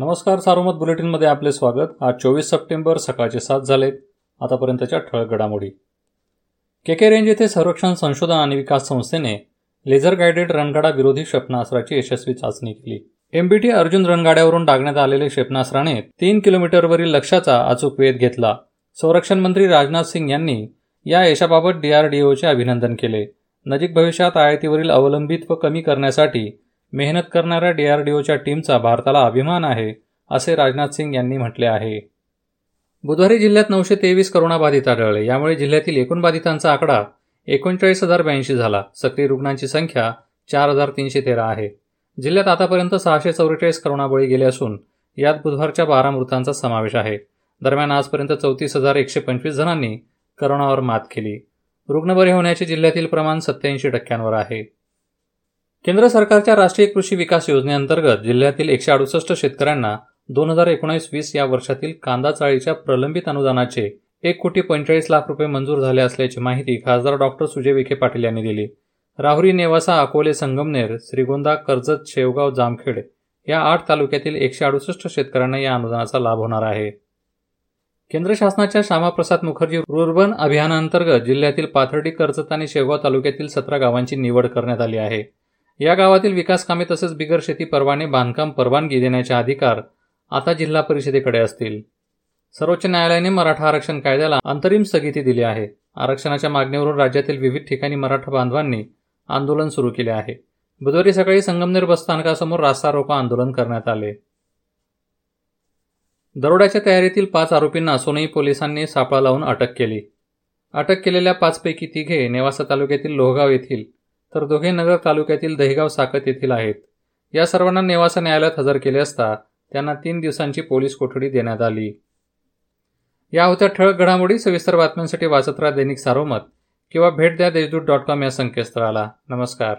नमस्कार सारोमत बुलेटिनमध्ये आपले स्वागत. आज चोवीस सप्टेंबर सकाळचे सात झालेत आतापर्यंतच्या ठळक घडामोडी. के के रेंज येथे संरक्षण संशोधन आणि विकास संस्थेने लेझर गायडेड रणगाडा विरोधी क्षेपणास्त्राची यशस्वी चाचणी केली. एमबीटी अर्जुन रणगाड्यावरून डागण्यात आलेले क्षेपणास्त्राने तीन किलोमीटरवरील लक्ष्याचा अचूक वेध घेतला. संरक्षण मंत्री राजनाथ सिंग यांनी या यशाबाबत डीआरडीओचे अभिनंदन केले. नजीक भविष्यात आयातीवरील अवलंबित्व कमी करण्यासाठी मेहनत करणाऱ्या डीआरडीओच्या टीमचा भारताला अभिमान आहे असे राजनाथ सिंग यांनी म्हटले आहे. बुधवारी जिल्ह्यात नऊशे तेवीस करोनाबाधित आढळले. यामुळे जिल्ह्यातील एकूण बाधितांचा आकडा एकोणचाळीस हजार ब्याऐंशी झाला. सक्रिय रुग्णांची संख्या चार हजार तीनशे तेरा आहे. जिल्ह्यात आतापर्यंत सहाशे चौवेचाळीस करोनाबळी गेले असून यात बुधवारच्या बारा मृतांचा समावेश आहे. दरम्यान आजपर्यंत चौतीस हजार एकशे पंचवीस जणांनी करोनावर मात केली. रुग्ण बरे होण्याचे जिल्ह्यातील प्रमाण सत्याऐंशी टक्क्यांवर आहे. केंद्र सरकारच्या राष्ट्रीय कृषी विकास योजनेअंतर्गत जिल्ह्यातील एकशे अडुसष्ट शेतकऱ्यांना दोन हजार एकोणीस वीस या वर्षातील कांदा चाळीच्या प्रलंबित अनुदानाचे एक कोटी पंचेचाळीस लाख रुपये मंजूर झाले असल्याची माहिती खासदार डॉक्टर सुजय विखे पाटील यांनी दिली. राहुरी नेवासा अकोले संगमनेर श्रीगोंदा कर्जत शेवगाव जामखेड या आठ तालुक्यातील एकशे अडुसष्ट शेतकऱ्यांना या अनुदानाचा लाभ होणार आहे. केंद्र शासनाच्या श्यामाप्रसाद मुखर्जी रुर्बन अभियानांतर्गत जिल्ह्यातील पाथर्डी कर्जत आणि शेवगाव तालुक्यातील सतरा गावांची निवड करण्यात आली आहे. या गावातील विकास कामे तसेच बिगर शेती परवाने बांधकाम परवानगी देण्याचे अधिकार आता जिल्हा परिषदेकडे असतील. सर्वोच्च न्यायालयाने मराठा आरक्षण कायद्याला अंतरिम स्थगिती दिली आहे. आरक्षणाच्या मागणीवरून राज्यातील विविध ठिकाणी मराठा बांधवांनी आंदोलन सुरू केले आहे. बुधवारी सकाळी संगमनेर बसस्थानकासमोर रास्ता रोको आंदोलन करण्यात आले. दरोड्याच्या तयारीतील पाच आरोपींना सोनई पोलिसांनी सापळा लावून अटक केली. अटक केलेल्या पाचपैकी तिघे नेवासा तालुक्यातील लोहगाव येथील तर दोघे नगर तालुक्यातील दहिगाव साकत येथील आहेत. या सर्वांना नेवासा न्यायालयात हजर केले असता त्यांना तीन दिवसांची पोलीस कोठडी देण्यात आली. या होत्या ठळक घडामोडी सविस्तर बातम्यांसाठी वाचत राहा दैनिक सारोमत किंवा भेट द्या देशदूत डॉट कॉम या संकेतस्थळाला. नमस्कार.